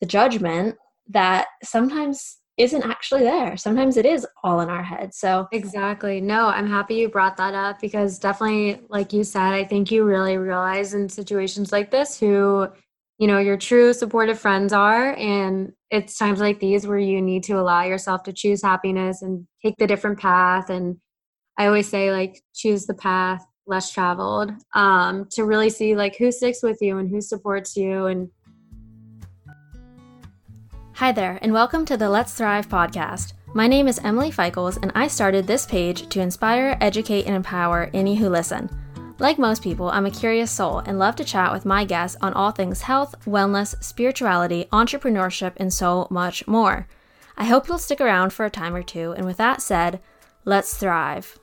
the judgment that sometimes isn't actually there. Sometimes it is all in our head. So, exactly. No, I'm happy you brought that up because definitely, like you said, I think you really realize in situations like this who, you know, your true supportive friends are. And it's times like these where you need to allow yourself to choose happiness and take the different path. And I always say, like, choose the path less traveled um, to really see like who sticks with you and who supports you and Hi there, and welcome to the Let's Thrive podcast. My name is Emily Feichels, and I started this page to inspire, educate, and empower any who listen. Like most people, I'm a curious soul and love to chat with my guests on all things health, wellness, spirituality, entrepreneurship, and so much more. I hope you'll stick around for a time or two, and with that said, let's thrive.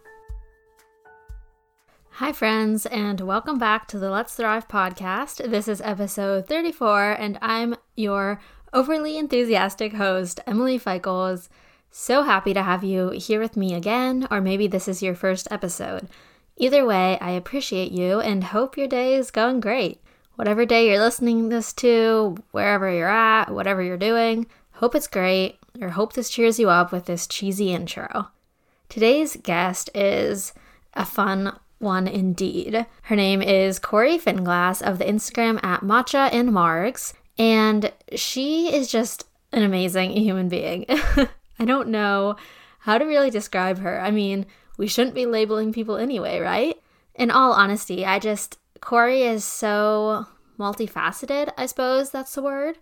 Hi, friends, and welcome back to the Let's Thrive podcast. This is episode 34, and I'm your overly enthusiastic host, Emily Feichels. So happy to have you here with me again, or maybe this is your first episode. Either way, I appreciate you and hope your day is going great. Whatever day you're listening this to, wherever you're at, whatever you're doing, hope it's great, or hope this cheers you up with this cheesy intro. Today's guest is a fun one indeed. Her name is Corey Finglass of the Instagram at Matcha and Margs, and she is just an amazing human being. I don't know how to really describe her. I mean, we shouldn't be labeling people anyway, right? In all honesty, I just, Corey is so multifaceted, I suppose that's the word.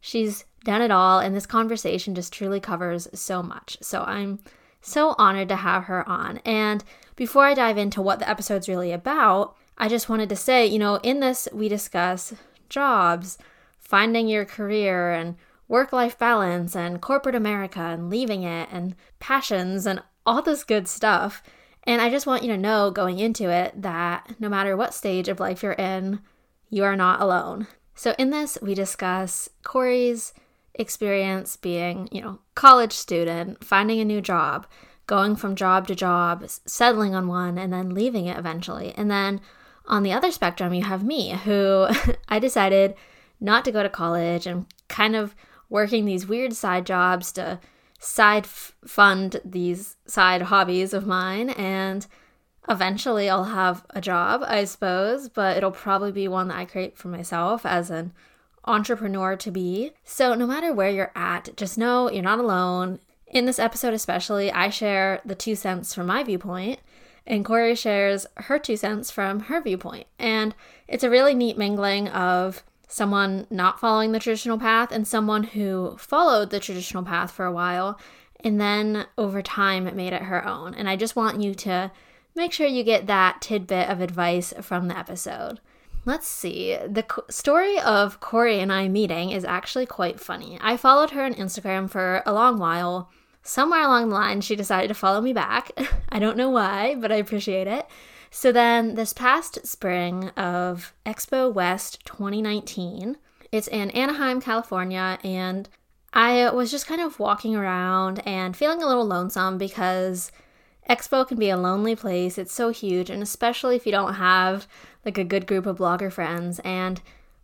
She's done it all, and this conversation just truly covers so much. So I'm so honored to have her on. And before I dive into what the episode's really about, I just wanted to say, you know, in this, we discuss jobs, finding your career and work life balance and corporate America and leaving it and passions and all this good stuff. And I just want you to know going into it that no matter what stage of life you're in, you are not alone. So, in this, we discuss Corey's experience being, you know, college student, finding a new job, going from job to job, settling on one, and then leaving it eventually. And then on the other spectrum, you have me, who I decided not to go to college and kind of working these weird side jobs to side f- fund these side hobbies of mine and eventually I'll have a job, I suppose, but it'll probably be one that I create for myself as an entrepreneur to be. So no matter where you're at, just know you're not alone. In this episode especially, I share the two cents from my viewpoint and Corey shares her two cents from her viewpoint. And it's a really neat mingling of someone not following the traditional path and someone who followed the traditional path for a while and then over time made it her own. And I just want you to make sure you get that tidbit of advice from the episode. Let's see. The co- story of Corey and I meeting is actually quite funny. I followed her on Instagram for a long while. Somewhere along the line, she decided to follow me back. I don't know why, but I appreciate it. So then, this past spring of Expo West 2019, it's in Anaheim, California, and I was just kind of walking around and feeling a little lonesome because Expo can be a lonely place. It's so huge, and especially if you don't have like a good group of blogger friends. And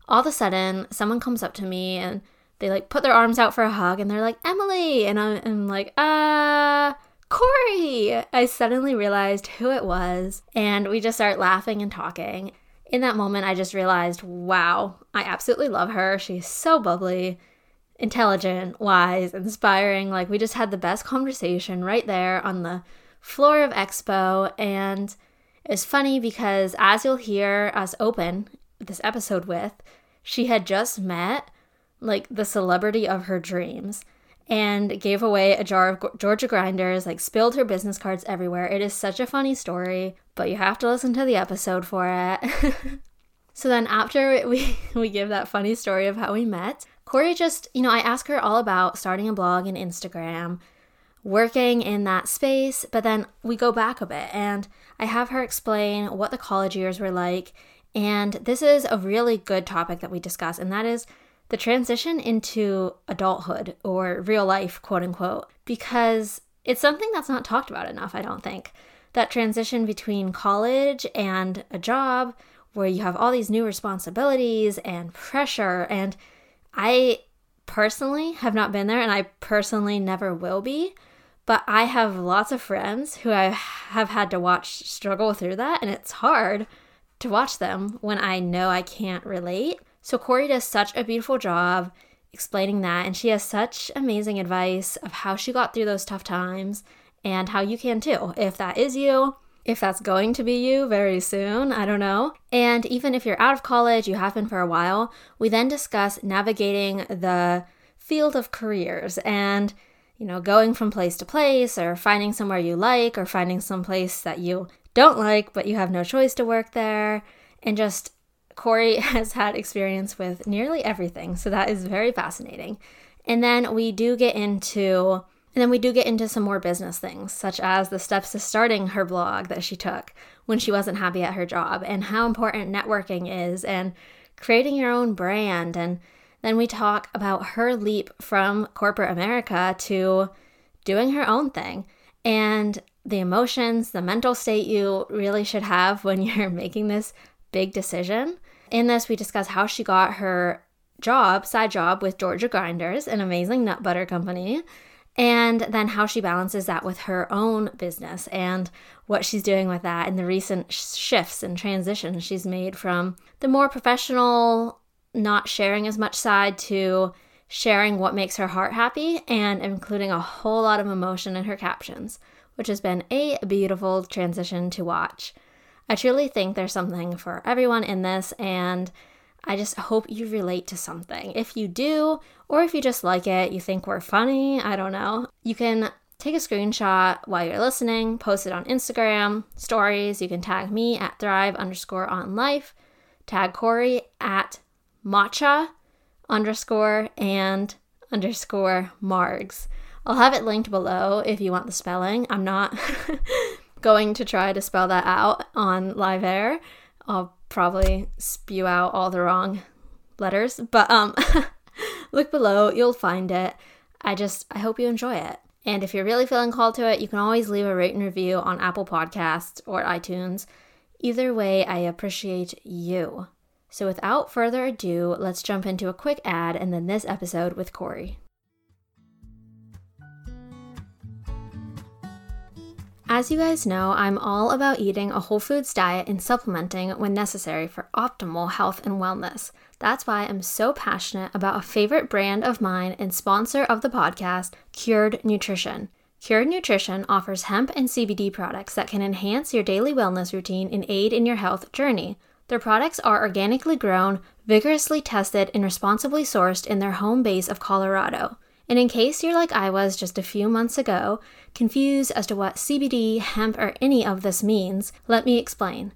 all of a sudden, someone comes up to me and they like put their arms out for a hug, and they're like, Emily, and I'm, I'm like, uh, Corey! I suddenly realized who it was, and we just start laughing and talking. In that moment, I just realized, wow, I absolutely love her. She's so bubbly, intelligent, wise, inspiring. Like, we just had the best conversation right there on the floor of Expo. And it's funny because, as you'll hear us open this episode with, she had just met like the celebrity of her dreams and gave away a jar of Georgia grinders, like spilled her business cards everywhere. It is such a funny story, but you have to listen to the episode for it. so then after we we give that funny story of how we met, Corey just, you know, I ask her all about starting a blog and Instagram, working in that space, but then we go back a bit and I have her explain what the college years were like. And this is a really good topic that we discuss, and that is the transition into adulthood or real life, quote unquote, because it's something that's not talked about enough, I don't think. That transition between college and a job where you have all these new responsibilities and pressure. And I personally have not been there and I personally never will be, but I have lots of friends who I have had to watch struggle through that and it's hard to watch them when I know I can't relate. So Corey does such a beautiful job explaining that and she has such amazing advice of how she got through those tough times and how you can too. If that is you, if that's going to be you very soon, I don't know. And even if you're out of college, you have been for a while, we then discuss navigating the field of careers and you know, going from place to place or finding somewhere you like or finding some place that you don't like but you have no choice to work there and just Corey has had experience with nearly everything, so that is very fascinating. And then we do get into and then we do get into some more business things, such as the steps to starting her blog that she took when she wasn't happy at her job, and how important networking is, and creating your own brand. And then we talk about her leap from corporate America to doing her own thing and the emotions, the mental state you really should have when you're making this big decision. In this, we discuss how she got her job, side job with Georgia Grinders, an amazing nut butter company, and then how she balances that with her own business and what she's doing with that and the recent shifts and transitions she's made from the more professional, not sharing as much side to sharing what makes her heart happy and including a whole lot of emotion in her captions, which has been a beautiful transition to watch. I truly think there's something for everyone in this, and I just hope you relate to something. If you do, or if you just like it, you think we're funny, I don't know, you can take a screenshot while you're listening, post it on Instagram, stories. You can tag me at thrive underscore on life, tag Corey at matcha underscore and underscore margs. I'll have it linked below if you want the spelling. I'm not going to try to spell that out on live air. I'll probably spew out all the wrong letters, but um look below, you'll find it. I just I hope you enjoy it. And if you're really feeling called to it, you can always leave a rate and review on Apple Podcasts or iTunes. Either way, I appreciate you. So without further ado, let's jump into a quick ad and then this episode with Corey. As you guys know, I'm all about eating a whole foods diet and supplementing when necessary for optimal health and wellness. That's why I'm so passionate about a favorite brand of mine and sponsor of the podcast, Cured Nutrition. Cured Nutrition offers hemp and CBD products that can enhance your daily wellness routine and aid in your health journey. Their products are organically grown, vigorously tested, and responsibly sourced in their home base of Colorado. And in case you're like I was just a few months ago, confused as to what CBD, hemp, or any of this means, let me explain.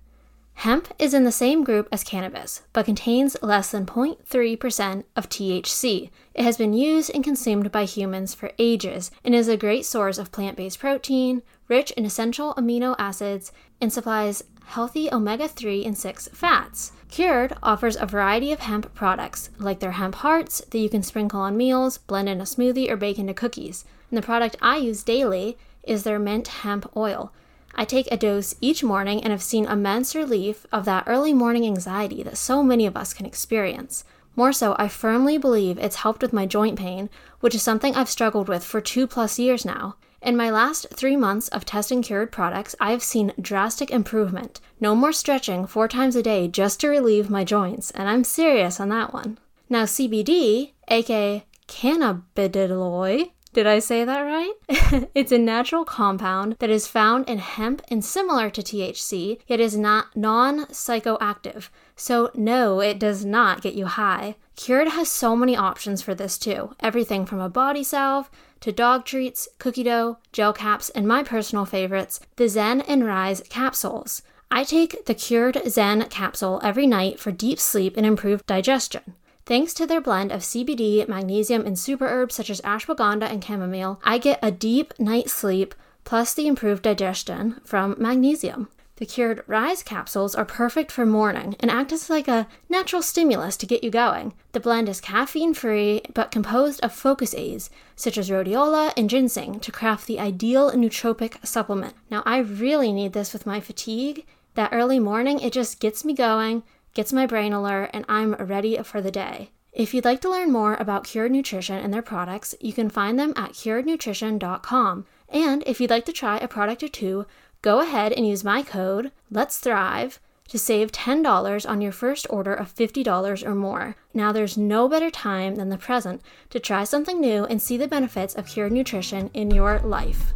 Hemp is in the same group as cannabis, but contains less than 0.3% of THC. It has been used and consumed by humans for ages and is a great source of plant based protein, rich in essential amino acids, and supplies healthy omega 3 and 6 fats. Cured offers a variety of hemp products, like their hemp hearts that you can sprinkle on meals, blend in a smoothie, or bake into cookies. And the product I use daily is their mint hemp oil. I take a dose each morning and have seen immense relief of that early morning anxiety that so many of us can experience. More so, I firmly believe it's helped with my joint pain, which is something I've struggled with for two plus years now. In my last three months of testing cured products, I have seen drastic improvement. No more stretching four times a day just to relieve my joints, and I'm serious on that one. Now, CBD, aka cannabidiol, did I say that right? it's a natural compound that is found in hemp and similar to THC, yet is not non psychoactive. So, no, it does not get you high. Cured has so many options for this too everything from a body salve to dog treats, cookie dough, gel caps, and my personal favorites, the Zen and Rise capsules. I take the Cured Zen capsule every night for deep sleep and improved digestion. Thanks to their blend of CBD, magnesium, and super herbs such as ashwagandha and chamomile, I get a deep night's sleep plus the improved digestion from magnesium. The cured rise capsules are perfect for morning and act as like a natural stimulus to get you going. The blend is caffeine free but composed of focus aids such as rhodiola and ginseng to craft the ideal nootropic supplement. Now, I really need this with my fatigue. That early morning, it just gets me going, gets my brain alert, and I'm ready for the day. If you'd like to learn more about Cured Nutrition and their products, you can find them at curednutrition.com. And if you'd like to try a product or two, go ahead and use my code, Let's Thrive, to save $10 on your first order of $50 or more. Now, there's no better time than the present to try something new and see the benefits of Cured Nutrition in your life.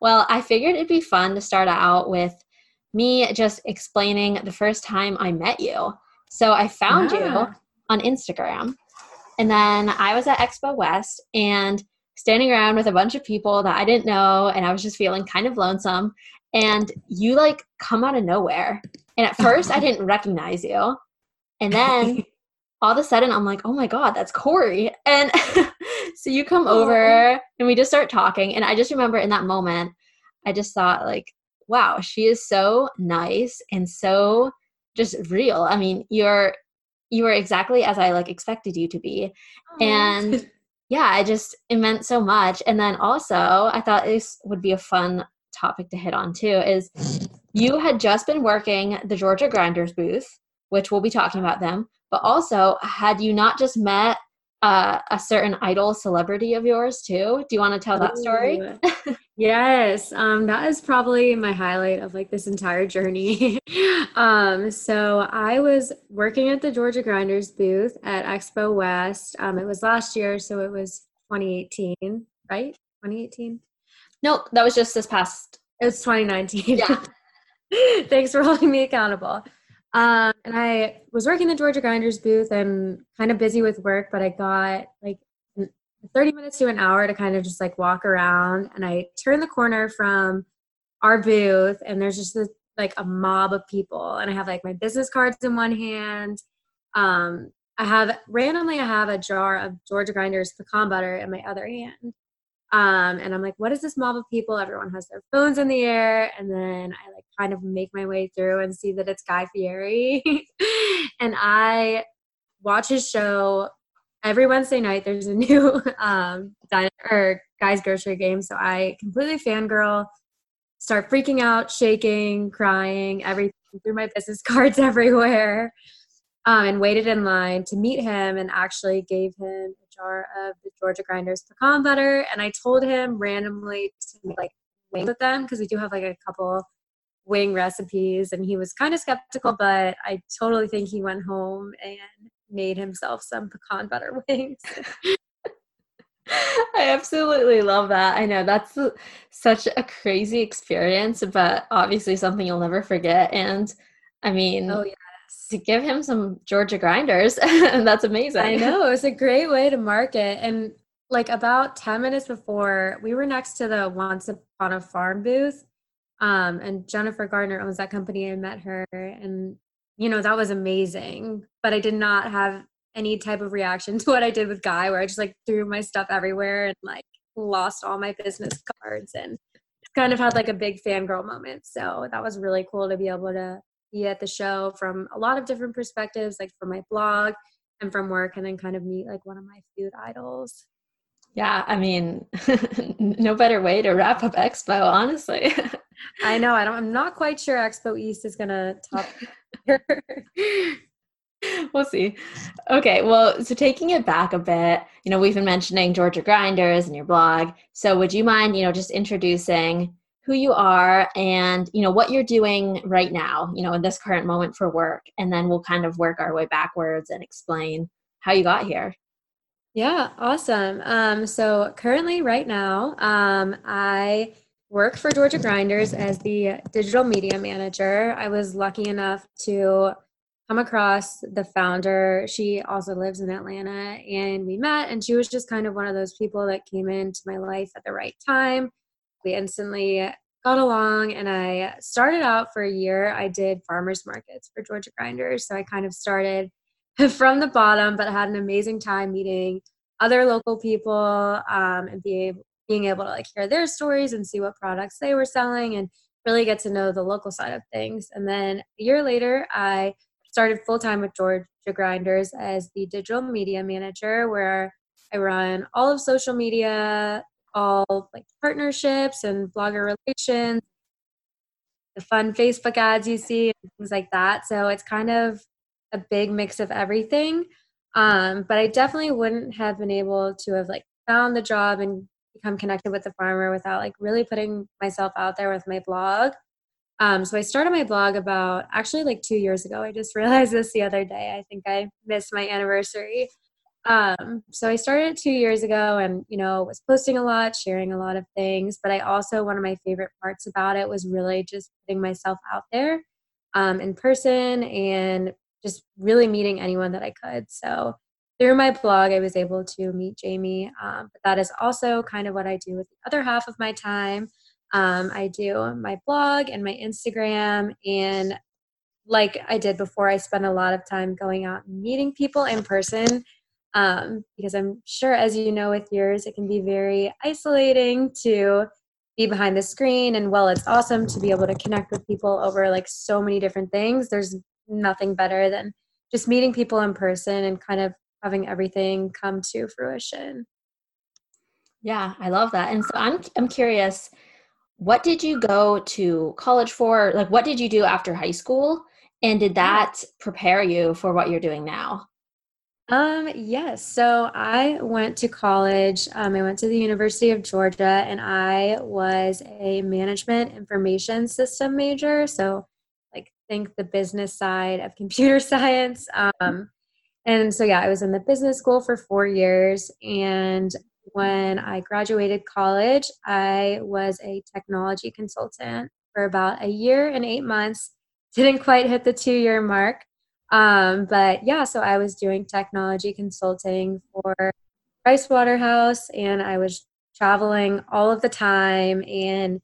Well, I figured it'd be fun to start out with me just explaining the first time I met you. So I found you on Instagram, and then I was at Expo West and standing around with a bunch of people that I didn't know, and I was just feeling kind of lonesome. And you like come out of nowhere. And at first, I didn't recognize you. And then all of a sudden, I'm like, oh my God, that's Corey. And so you come over and we just start talking. And I just remember in that moment, I just thought, like, wow, she is so nice and so just real. I mean, you're you were exactly as I like expected you to be. And yeah, I just it meant so much. And then also, I thought this would be a fun topic to hit on too is you had just been working the Georgia Grinders booth, which we'll be talking about them, but also had you not just met uh, a certain idol celebrity of yours too. Do you want to tell that story? Yes, um, that is probably my highlight of like this entire journey. um, so I was working at the Georgia Grinders booth at Expo West. Um, it was last year, so it was 2018, right? 2018. Nope, that was just this past. It was 2019. Yeah. Thanks for holding me accountable. Um, and I was working the Georgia Grinders booth and kind of busy with work, but I got like 30 minutes to an hour to kind of just like walk around. And I turn the corner from our booth, and there's just this, like a mob of people. And I have like my business cards in one hand. Um, I have randomly, I have a jar of Georgia Grinders pecan butter in my other hand. Um, and I'm like, what is this mob of people? Everyone has their phones in the air. And then I like kind of make my way through and see that it's Guy Fieri. and I watch his show every Wednesday night. There's a new um, diner or Guy's grocery game. So I completely fangirl, start freaking out, shaking, crying, everything through my business cards everywhere. Um, and waited in line to meet him and actually gave him a jar of the Georgia Grinders pecan butter, and I told him randomly to like wing with them because we do have like a couple wing recipes, and he was kind of skeptical, but I totally think he went home and made himself some pecan butter wings. I absolutely love that. I know that's such a crazy experience, but obviously something you'll never forget. And I mean, oh yeah, to give him some Georgia grinders. That's amazing. I know. It was a great way to market. And like about 10 minutes before, we were next to the Once Upon a Farm booth. Um, and Jennifer Garner owns that company. I met her and you know, that was amazing. But I did not have any type of reaction to what I did with Guy, where I just like threw my stuff everywhere and like lost all my business cards and kind of had like a big fangirl moment. So that was really cool to be able to be at the show from a lot of different perspectives, like from my blog and from work, and then kind of meet like one of my food idols. Yeah, I mean, no better way to wrap up Expo, honestly. I know. I don't. I'm not quite sure Expo East is gonna top. we'll see. Okay, well, so taking it back a bit, you know, we've been mentioning Georgia Grinders and your blog. So, would you mind, you know, just introducing who you are and you know what you're doing right now you know in this current moment for work and then we'll kind of work our way backwards and explain how you got here yeah awesome um, so currently right now um, i work for georgia grinders as the digital media manager i was lucky enough to come across the founder she also lives in atlanta and we met and she was just kind of one of those people that came into my life at the right time we instantly got along and I started out for a year. I did farmers markets for Georgia Grinders. So I kind of started from the bottom, but had an amazing time meeting other local people um, and be able, being able to like hear their stories and see what products they were selling and really get to know the local side of things. And then a year later, I started full time with Georgia Grinders as the digital media manager, where I run all of social media, all like partnerships and blogger relations, the fun Facebook ads you see things like that. So it's kind of a big mix of everything. Um, but I definitely wouldn't have been able to have like found the job and become connected with the farmer without like really putting myself out there with my blog. Um, so I started my blog about actually like two years ago. I just realized this the other day. I think I missed my anniversary. Um, so I started two years ago and, you know, was posting a lot, sharing a lot of things. But I also, one of my favorite parts about it was really just putting myself out there um, in person and just really meeting anyone that I could. So through my blog, I was able to meet Jamie. Um, but that is also kind of what I do with the other half of my time. Um, I do my blog and my Instagram. And like I did before, I spend a lot of time going out and meeting people in person. Um, because I'm sure, as you know, with yours, it can be very isolating to be behind the screen. And while it's awesome to be able to connect with people over like so many different things, there's nothing better than just meeting people in person and kind of having everything come to fruition. Yeah, I love that. And so I'm I'm curious, what did you go to college for? Like what did you do after high school? And did that prepare you for what you're doing now? Um, yes. So I went to college. Um, I went to the University of Georgia and I was a management information system major. So like think the business side of computer science. Um, and so, yeah, I was in the business school for four years. And when I graduated college, I was a technology consultant for about a year and eight months. Didn't quite hit the two year mark. Um, but yeah, so I was doing technology consulting for Price Waterhouse and I was traveling all of the time and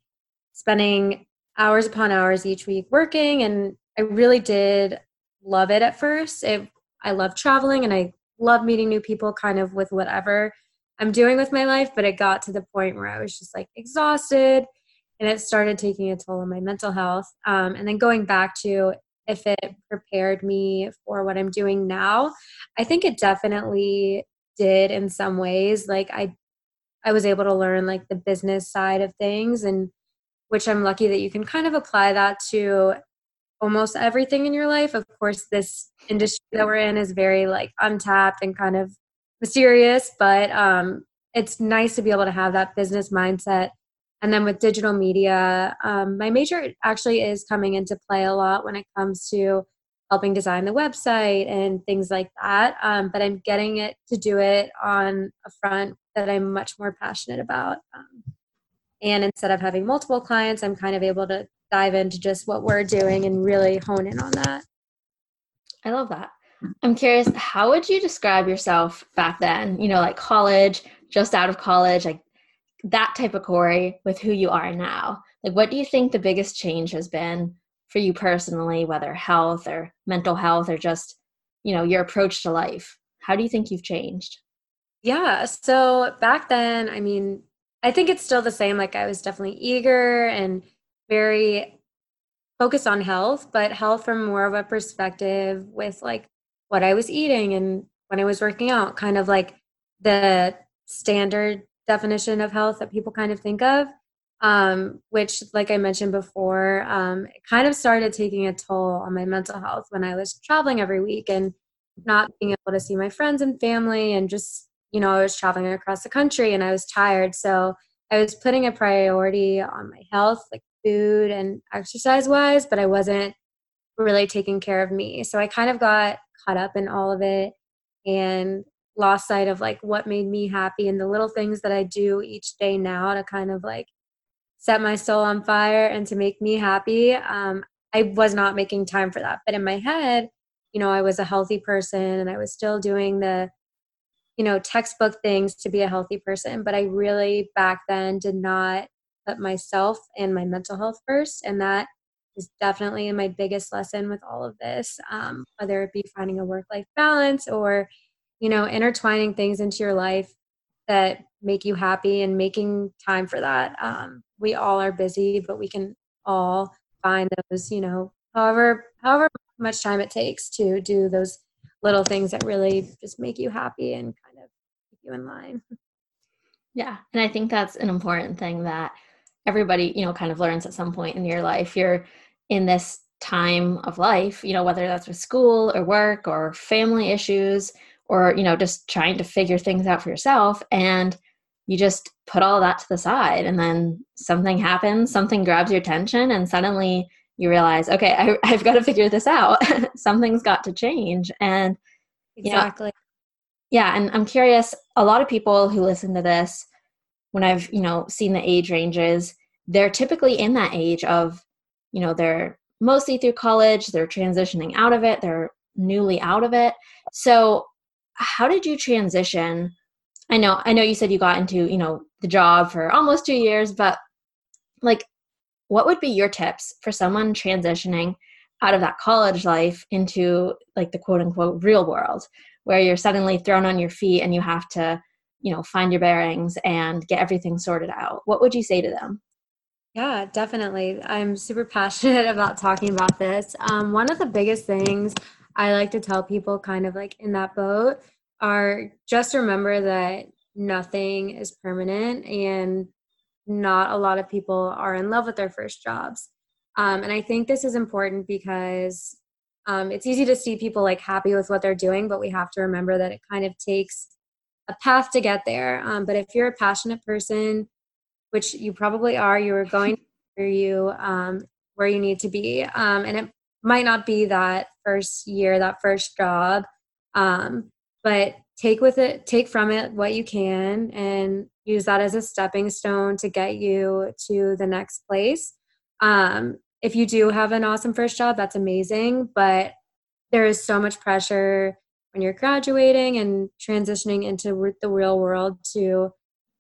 spending hours upon hours each week working. And I really did love it at first. It I love traveling and I love meeting new people kind of with whatever I'm doing with my life, but it got to the point where I was just like exhausted and it started taking a toll on my mental health. Um, and then going back to if it prepared me for what I'm doing now, I think it definitely did in some ways. Like I I was able to learn like the business side of things and which I'm lucky that you can kind of apply that to almost everything in your life. Of course, this industry that we're in is very like untapped and kind of mysterious, but um, it's nice to be able to have that business mindset. And then with digital media, um, my major actually is coming into play a lot when it comes to helping design the website and things like that. Um, but I'm getting it to do it on a front that I'm much more passionate about. Um, and instead of having multiple clients, I'm kind of able to dive into just what we're doing and really hone in on that. I love that. I'm curious, how would you describe yourself back then? You know, like college, just out of college, like that type of Corey with who you are now. Like, what do you think the biggest change has been for you personally, whether health or mental health or just, you know, your approach to life? How do you think you've changed? Yeah. So back then, I mean, I think it's still the same. Like, I was definitely eager and very focused on health, but health from more of a perspective with like what I was eating and when I was working out, kind of like the standard definition of health that people kind of think of. Um, which, like I mentioned before, um, it kind of started taking a toll on my mental health when I was traveling every week and not being able to see my friends and family and just, you know, I was traveling across the country and I was tired. So I was putting a priority on my health, like food and exercise wise, but I wasn't really taking care of me. So I kind of got caught up in all of it and lost sight of like what made me happy and the little things that I do each day now to kind of like set my soul on fire and to make me happy. Um, I was not making time for that. But in my head, you know, I was a healthy person and I was still doing the, you know, textbook things to be a healthy person. But I really back then did not put myself and my mental health first. And that is definitely my biggest lesson with all of this, um, whether it be finding a work life balance or, you know, intertwining things into your life that make you happy and making time for that. Um, we all are busy, but we can all find those, you know, however, however much time it takes to do those little things that really just make you happy and kind of keep you in line. Yeah. And I think that's an important thing that everybody, you know, kind of learns at some point in your life. You're in this time of life, you know, whether that's with school or work or family issues or, you know, just trying to figure things out for yourself. And you just put all that to the side and then something happens, something grabs your attention, and suddenly you realize, okay, I, have got to figure this out. Something's got to change. And exactly. Know, yeah. And I'm curious, a lot of people who listen to this, when I've, you know, seen the age ranges, they're typically in that age of, you know, they're mostly through college, they're transitioning out of it, they're newly out of it. So how did you transition? I know, I know you said you got into, you know, the job for almost two years, but like what would be your tips for someone transitioning out of that college life into like the quote unquote real world where you're suddenly thrown on your feet and you have to you know find your bearings and get everything sorted out. What would you say to them? Yeah definitely. I'm super passionate about talking about this. Um, one of the biggest things i like to tell people kind of like in that boat are just remember that nothing is permanent and not a lot of people are in love with their first jobs. Um, and I think this is important because um, it's easy to see people like happy with what they're doing, but we have to remember that it kind of takes a path to get there. Um, but if you're a passionate person, which you probably are, you are going where you um, where you need to be, um, and it might not be that first year, that first job, um, but take with it, take from it what you can, and use that as a stepping stone to get you to the next place. Um, if you do have an awesome first job, that's amazing, but there is so much pressure when you're graduating and transitioning into the real world to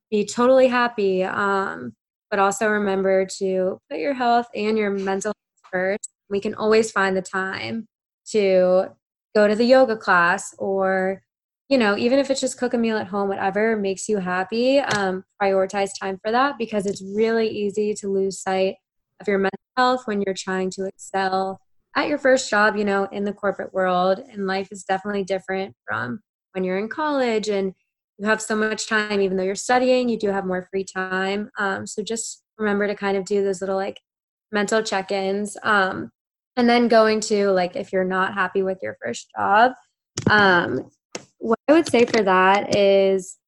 be totally happy. Um, but also remember to put your health and your mental health first. We can always find the time to go to the yoga class or you know, even if it's just cook a meal at home, whatever makes you happy, um, prioritize time for that because it's really easy to lose sight of your mental health when you're trying to excel at your first job, you know, in the corporate world. And life is definitely different from when you're in college and you have so much time, even though you're studying, you do have more free time. Um, so just remember to kind of do those little like mental check ins. Um, and then going to like, if you're not happy with your first job, um, what I would say for that is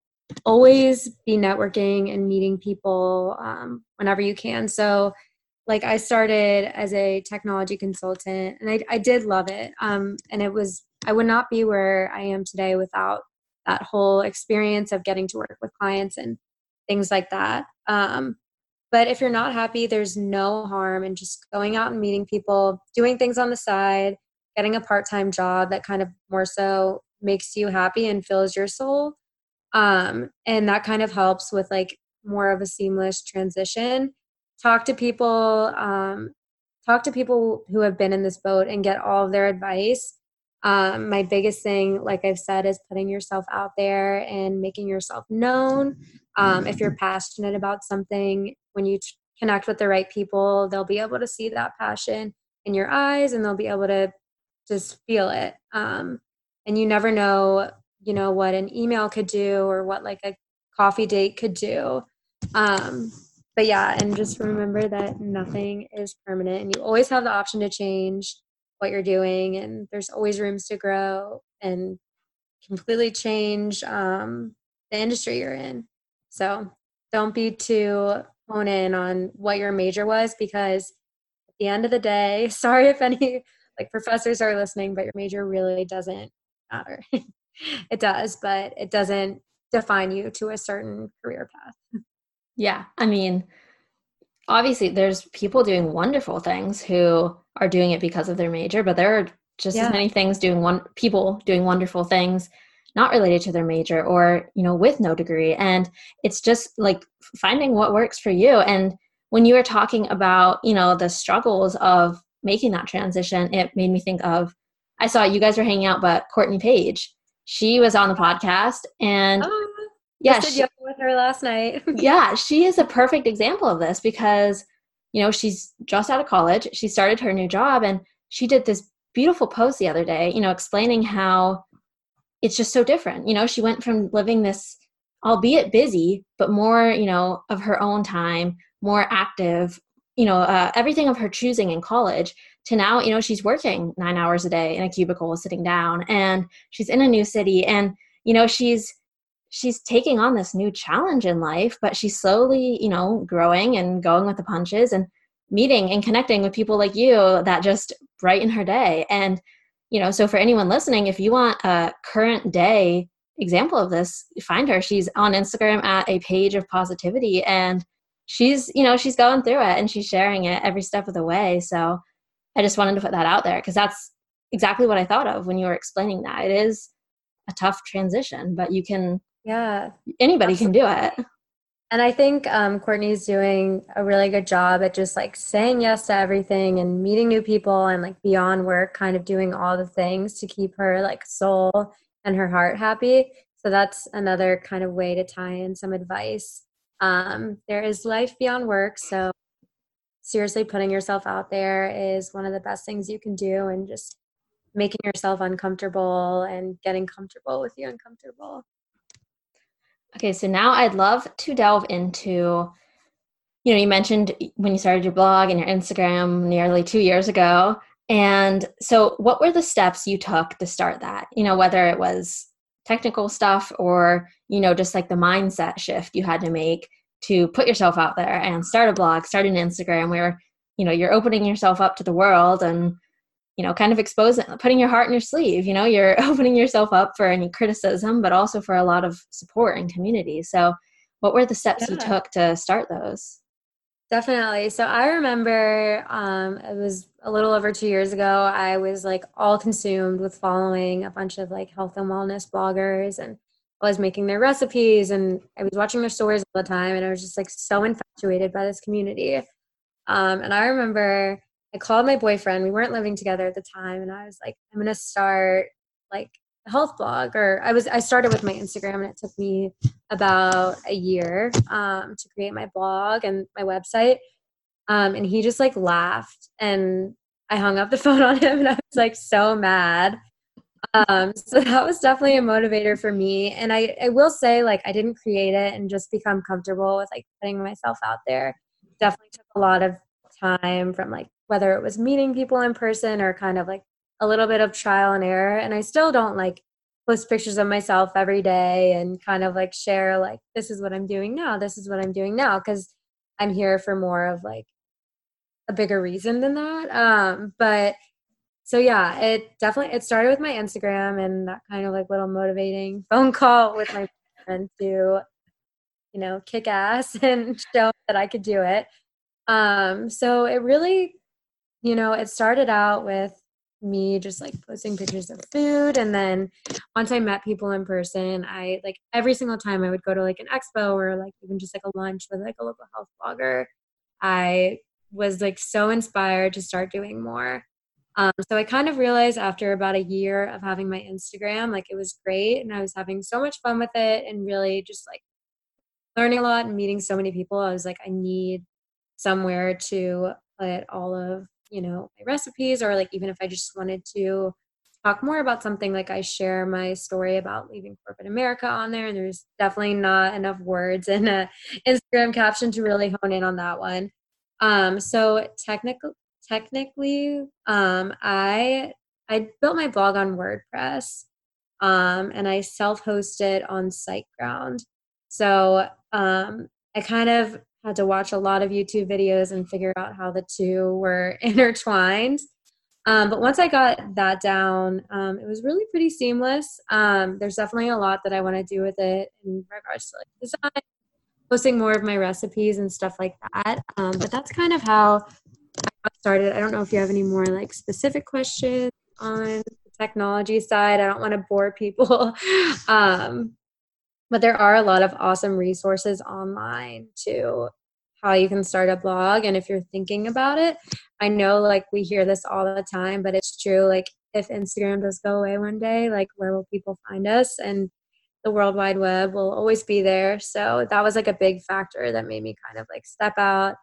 always be networking and meeting people um, whenever you can. So, like, I started as a technology consultant and I, I did love it. Um, and it was, I would not be where I am today without that whole experience of getting to work with clients and things like that. Um, but if you're not happy, there's no harm in just going out and meeting people, doing things on the side, getting a part time job that kind of more so makes you happy and fills your soul um and that kind of helps with like more of a seamless transition talk to people um talk to people who have been in this boat and get all of their advice. Um, my biggest thing like i've said is putting yourself out there and making yourself known. Um, if you're passionate about something when you t- connect with the right people they'll be able to see that passion in your eyes and they'll be able to just feel it. Um, and you never know you know what an email could do or what like a coffee date could do. Um but yeah and just remember that nothing is permanent and you always have the option to change what you're doing and there's always rooms to grow and completely change um the industry you're in so don't be too hone in on what your major was because at the end of the day sorry if any like professors are listening but your major really doesn't matter. it does, but it doesn't define you to a certain career path. Yeah. I mean, obviously there's people doing wonderful things who are doing it because of their major, but there are just yeah. as many things doing one people doing wonderful things not related to their major or, you know, with no degree. And it's just like finding what works for you. And when you were talking about, you know, the struggles of making that transition, it made me think of I saw you guys were hanging out, but Courtney Page, she was on the podcast and oh, yeah, she, with her last night. yeah, she is a perfect example of this because you know she's just out of college. She started her new job and she did this beautiful post the other day, you know, explaining how it's just so different. You know, she went from living this albeit busy, but more, you know, of her own time more active, you know, uh, everything of her choosing in college to now, you know, she's working nine hours a day in a cubicle sitting down and she's in a new city and, you know, she's, she's taking on this new challenge in life, but she's slowly, you know, growing and going with the punches and meeting and connecting with people like you that just brighten her day. And, you know, so for anyone listening, if you want a current day example of this, find her. She's on Instagram at a page of positivity and she's, you know, she's going through it and she's sharing it every step of the way. So I just wanted to put that out there because that's exactly what I thought of when you were explaining that. It is a tough transition, but you can yeah. Anybody absolutely. can do it. And i think um, courtney's doing a really good job at just like saying yes to everything and meeting new people and like beyond work kind of doing all the things to keep her like soul and her heart happy. So that's another kind of way to tie in some advice. Um, there is life beyond work so seriously putting yourself out there is one of the best things you can do and just making yourself uncomfortable and getting comfortable with the uncomfortable Okay, so now I'd love to delve into, you know, you mentioned when you started your blog and your Instagram nearly two years ago. And so, what were the steps you took to start that? You know, whether it was technical stuff or, you know, just like the mindset shift you had to make to put yourself out there and start a blog, start an Instagram where, you know, you're opening yourself up to the world and you know kind of exposing putting your heart in your sleeve you know you're opening yourself up for any criticism but also for a lot of support and community so what were the steps yeah. you took to start those definitely so i remember um, it was a little over two years ago i was like all consumed with following a bunch of like health and wellness bloggers and I was making their recipes and I was watching their stories all the time and I was just like so infatuated by this community. Um, and I remember I called my boyfriend. We weren't living together at the time, and I was like, I'm gonna start like a health blog. Or I was I started with my Instagram, and it took me about a year um, to create my blog and my website. Um, and he just like laughed, and I hung up the phone on him, and I was like so mad. Um, so that was definitely a motivator for me. And I, I will say, like, I didn't create it and just become comfortable with like putting myself out there. Definitely took a lot of time from like whether it was meeting people in person or kind of like a little bit of trial and error. And I still don't like post pictures of myself every day and kind of like share like this is what I'm doing now, this is what I'm doing now because I'm here for more of like a bigger reason than that. Um, but so yeah, it definitely it started with my Instagram and that kind of like little motivating phone call with my friend to you know kick ass and show that I could do it. Um, so it really, you know, it started out with me just like posting pictures of food and then once i met people in person i like every single time i would go to like an expo or like even just like a lunch with like a local health blogger i was like so inspired to start doing more. Um, so i kind of realized after about a year of having my instagram like it was great and i was having so much fun with it and really just like learning a lot and meeting so many people i was like i need somewhere to put all of you know my recipes or like even if i just wanted to talk more about something like i share my story about leaving corporate america on there and there's definitely not enough words in a instagram caption to really hone in on that one. Um so technically technically um i i built my blog on wordpress um and i self-hosted on siteground. So um i kind of had to watch a lot of YouTube videos and figure out how the two were intertwined. Um, but once I got that down, um, it was really pretty seamless. Um, there's definitely a lot that I want to do with it in regards to like design, posting more of my recipes and stuff like that. Um, but that's kind of how I started. I don't know if you have any more like specific questions on the technology side. I don't want to bore people. But there are a lot of awesome resources online to how you can start a blog and if you're thinking about it i know like we hear this all the time but it's true like if instagram does go away one day like where will people find us? And the world wide web will always be there. So that was like a big factor that made me kind of like step out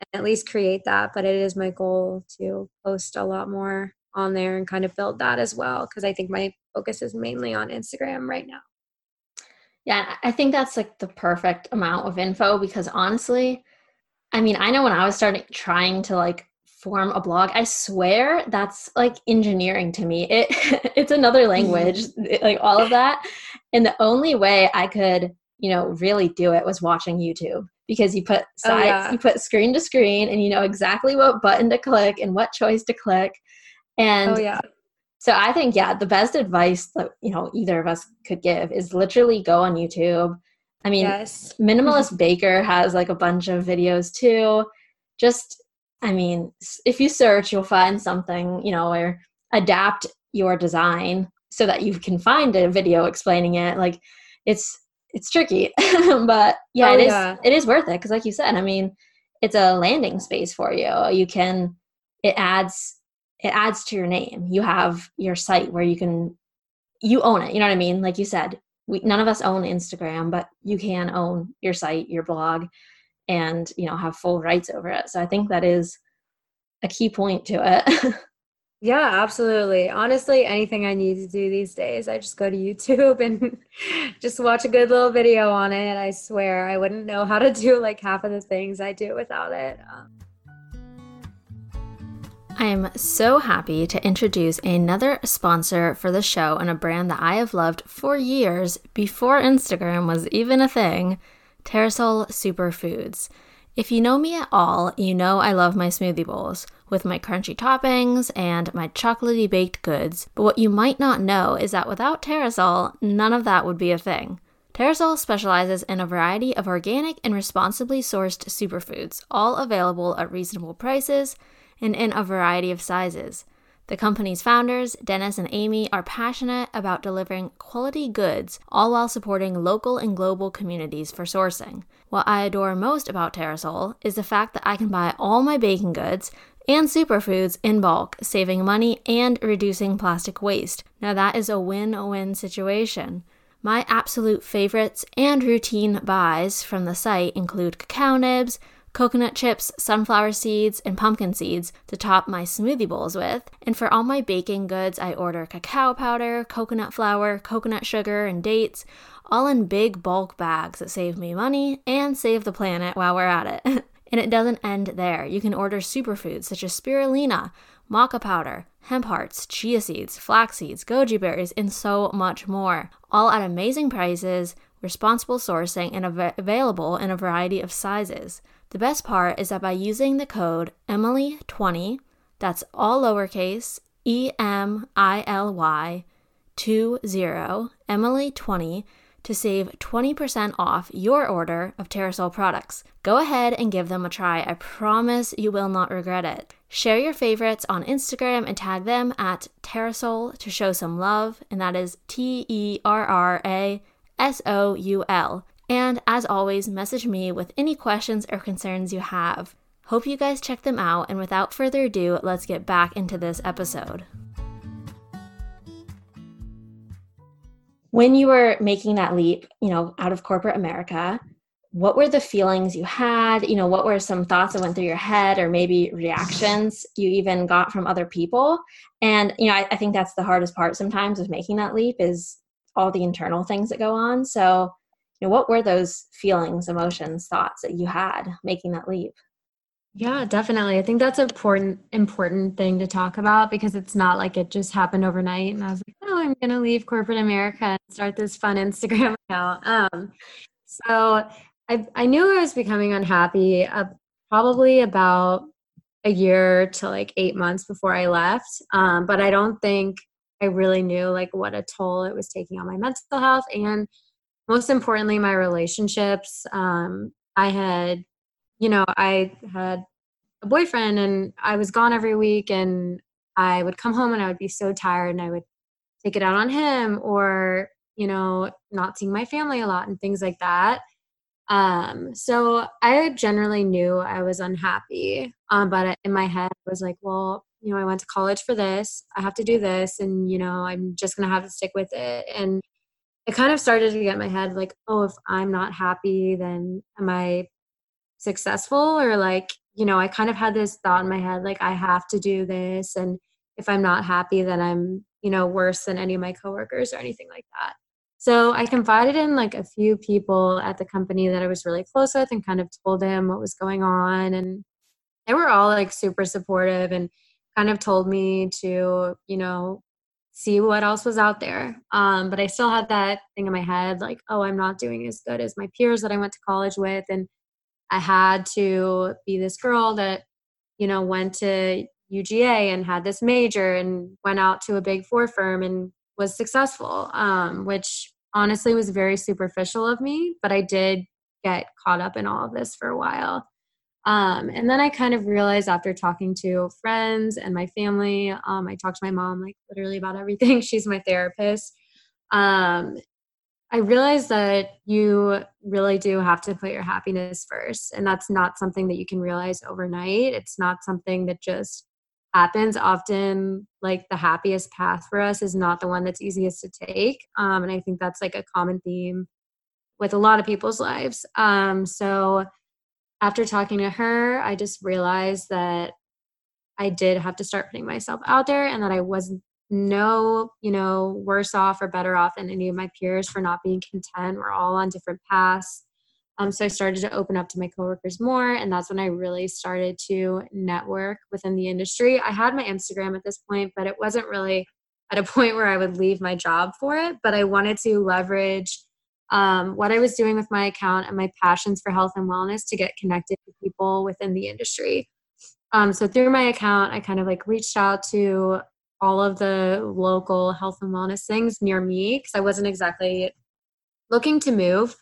and at least create that but it is my goal to post a lot more on there and kind of build that as well because i think my focus is mainly on instagram right now yeah, I think that's like the perfect amount of info because honestly, I mean, I know when I was starting trying to like form a blog, I swear that's like engineering to me. It it's another mm-hmm. language, like all of that. And the only way I could, you know, really do it was watching YouTube because you put sides, oh, yeah. you put screen to screen and you know exactly what button to click and what choice to click. And oh, yeah. So I think yeah, the best advice that you know either of us could give is literally go on YouTube. I mean, yes. Minimalist Baker has like a bunch of videos too. Just I mean, if you search, you'll find something, you know, or adapt your design so that you can find a video explaining it. Like it's it's tricky, but yeah, oh, it is yeah. it is worth it because, like you said, I mean, it's a landing space for you. You can it adds it adds to your name. You have your site where you can you own it. You know what I mean? Like you said, we none of us own Instagram, but you can own your site, your blog, and you know have full rights over it. So I think that is a key point to it. yeah, absolutely. Honestly, anything I need to do these days, I just go to YouTube and just watch a good little video on it. I swear I wouldn't know how to do like half of the things I do without it. Um, I am so happy to introduce another sponsor for the show and a brand that I have loved for years before Instagram was even a thing Terrasoul Superfoods. If you know me at all, you know I love my smoothie bowls with my crunchy toppings and my chocolatey baked goods. But what you might not know is that without Terrasoul, none of that would be a thing. Terrasoul specializes in a variety of organic and responsibly sourced superfoods, all available at reasonable prices and in a variety of sizes. The company's founders, Dennis and Amy, are passionate about delivering quality goods, all while supporting local and global communities for sourcing. What I adore most about Terrasoul is the fact that I can buy all my baking goods and superfoods in bulk, saving money and reducing plastic waste. Now, that is a win win situation. My absolute favorites and routine buys from the site include cacao nibs, coconut chips, sunflower seeds, and pumpkin seeds to top my smoothie bowls with. And for all my baking goods, I order cacao powder, coconut flour, coconut sugar, and dates, all in big bulk bags that save me money and save the planet while we're at it. and it doesn't end there. You can order superfoods such as spirulina, maca powder, hemp hearts, chia seeds, flax seeds, goji berries, and so much more, all at amazing prices, responsible sourcing, and av- available in a variety of sizes. The best part is that by using the code Emily20, that's all lowercase, E M I L Y 20, Emily20, to save 20% off your order of Terrasoul products. Go ahead and give them a try. I promise you will not regret it. Share your favorites on Instagram and tag them at Terrasoul to show some love, and that is T E R R A S O U L. And as always, message me with any questions or concerns you have. Hope you guys check them out, and without further ado, let's get back into this episode. When you were making that leap, you know, out of corporate America, what were the feelings you had? You know, what were some thoughts that went through your head, or maybe reactions you even got from other people? And, you know, I, I think that's the hardest part sometimes of making that leap is all the internal things that go on. So, you know, what were those feelings, emotions, thoughts that you had making that leap? Yeah, definitely. I think that's an important important thing to talk about because it's not like it just happened overnight and I was like, oh, I'm gonna leave corporate America and start this fun Instagram account. Um, so I I knew I was becoming unhappy uh, probably about a year to like eight months before I left. Um, but I don't think I really knew like what a toll it was taking on my mental health and most importantly my relationships. Um, i had you know i had a boyfriend and i was gone every week and i would come home and i would be so tired and i would take it out on him or you know not seeing my family a lot and things like that. Um, so i generally knew i was unhappy um, but in my head I was like well you know i went to college for this. I have to do this and you know i'm just gonna have to stick with it. And it kind of started to get my head like, oh, if I'm not happy, then am I successful? Or like, you know, I kind of had this thought in my head like, I have to do this. And if I'm not happy, then I'm, you know, worse than any of my coworkers or anything like that. So I confided in like a few people at the company that I was really close with and kind of told them what was going on. And they were all like super supportive and kind of told me to, you know, see what else was out there. Um, but I still had that thing in my head like, oh, I'm not doing as good as my peers that I went to college with. And I had to be this girl that, you know, went to UGA and had this major and went out to a big four firm and was successful, um, which honestly was very superficial of me, but I did get caught up in all of this for a while. Um, and then I kind of realized after talking to friends and my family, um, I talked to my mom like literally about everything. She's my therapist. Um, I realized that you really do have to put your happiness first. And that's not something that you can realize overnight. It's not something that just happens often like the happiest path for us is not the one that's easiest to take um, and i think that's like a common theme with a lot of people's lives um, so after talking to her i just realized that i did have to start putting myself out there and that i was no you know worse off or better off than any of my peers for not being content we're all on different paths um, so I started to open up to my coworkers more, and that's when I really started to network within the industry. I had my Instagram at this point, but it wasn't really at a point where I would leave my job for it. But I wanted to leverage um, what I was doing with my account and my passions for health and wellness to get connected to people within the industry. Um, so through my account, I kind of like reached out to all of the local health and wellness things near me because I wasn't exactly looking to move.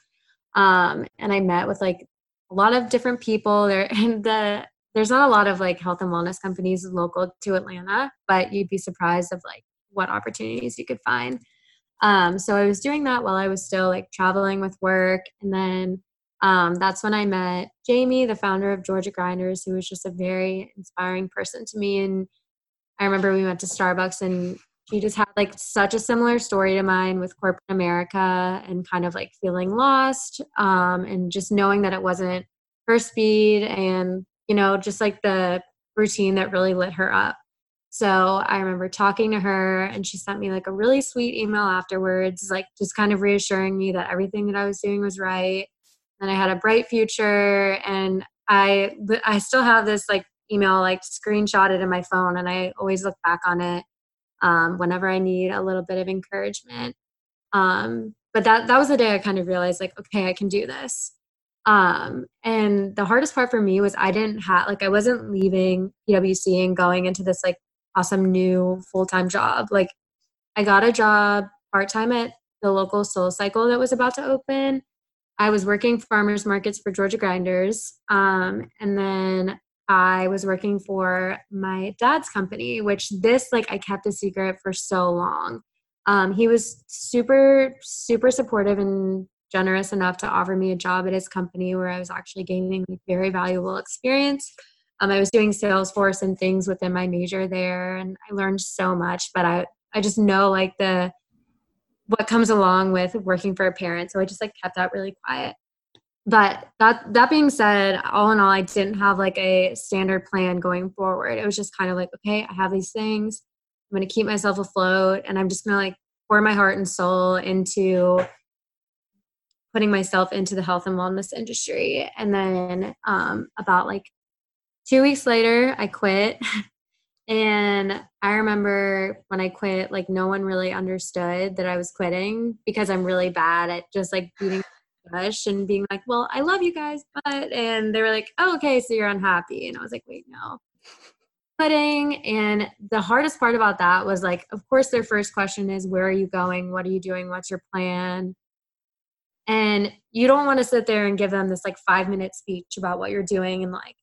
Um, and I met with like a lot of different people there and the there's not a lot of like health and wellness companies local to Atlanta, but you'd be surprised of like what opportunities you could find. Um, so I was doing that while I was still like traveling with work. And then um, that's when I met Jamie, the founder of Georgia Grinders, who was just a very inspiring person to me. And I remember we went to Starbucks and she just had like such a similar story to mine with corporate America and kind of like feeling lost um, and just knowing that it wasn't her speed and, you know, just like the routine that really lit her up. So I remember talking to her and she sent me like a really sweet email afterwards, like just kind of reassuring me that everything that I was doing was right. And I had a bright future and I I still have this like email like screenshotted in my phone and I always look back on it um, whenever I need a little bit of encouragement. Um, but that that was the day I kind of realized like, okay, I can do this. Um, and the hardest part for me was I didn't have like I wasn't leaving PwC and going into this like awesome new full time job. Like I got a job part time at the local Soul Cycle that was about to open. I was working farmers markets for Georgia Grinders, um, and then I was working for my dad's company, which this, like, I kept a secret for so long. Um, he was super, super supportive and generous enough to offer me a job at his company where I was actually gaining very valuable experience. Um, I was doing Salesforce and things within my major there, and I learned so much. But I, I just know like the what comes along with working for a parent, so I just like kept that really quiet but that that being said all in all i didn't have like a standard plan going forward it was just kind of like okay i have these things i'm to keep myself afloat and i'm just to like pour my heart and soul into putting myself into the health and wellness industry and then um, about like two weeks later i quit and i remember when i quit like no one really understood that i was quitting because i'm really bad at just like beating push and being like, well, I love you guys, but, and they were like, oh, okay, so you're unhappy. And I was like, wait, no. Pudding. And the hardest part about that was like, of course, their first question is, where are you going? What are you doing? What's your plan? And you don't want to sit there and give them this like five minute speech about what you're doing and like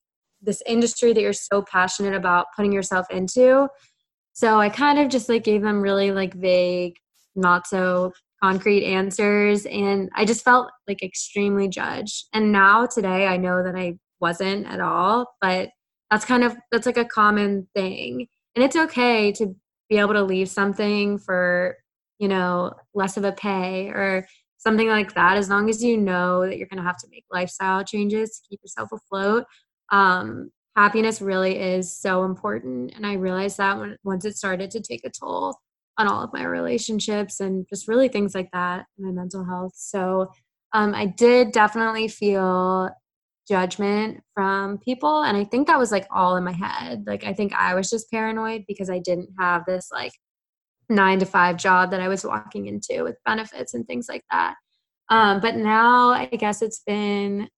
this industry that you're so passionate about putting yourself into. So I kind of just like gave them really like vague, not so concrete answers and i just felt like extremely judged. And now today i know that i wasn't at all but that's kind of that's like a common thing. And it's okay to be able to leave something for you know less of a pay or something like that as long as you know that you're going to have to make lifestyle changes to keep yourself afloat um, happiness really is so important and i realized that when once it started to take a toll on all of my relationships and just really things like that, my mental health. So um, I did definitely feel judgment from people. And I think that was like all in my head. Like, I think I was just paranoid because I didn't have this like nine to five job that I was walking into with benefits and things like that. Um, but now I guess it's been,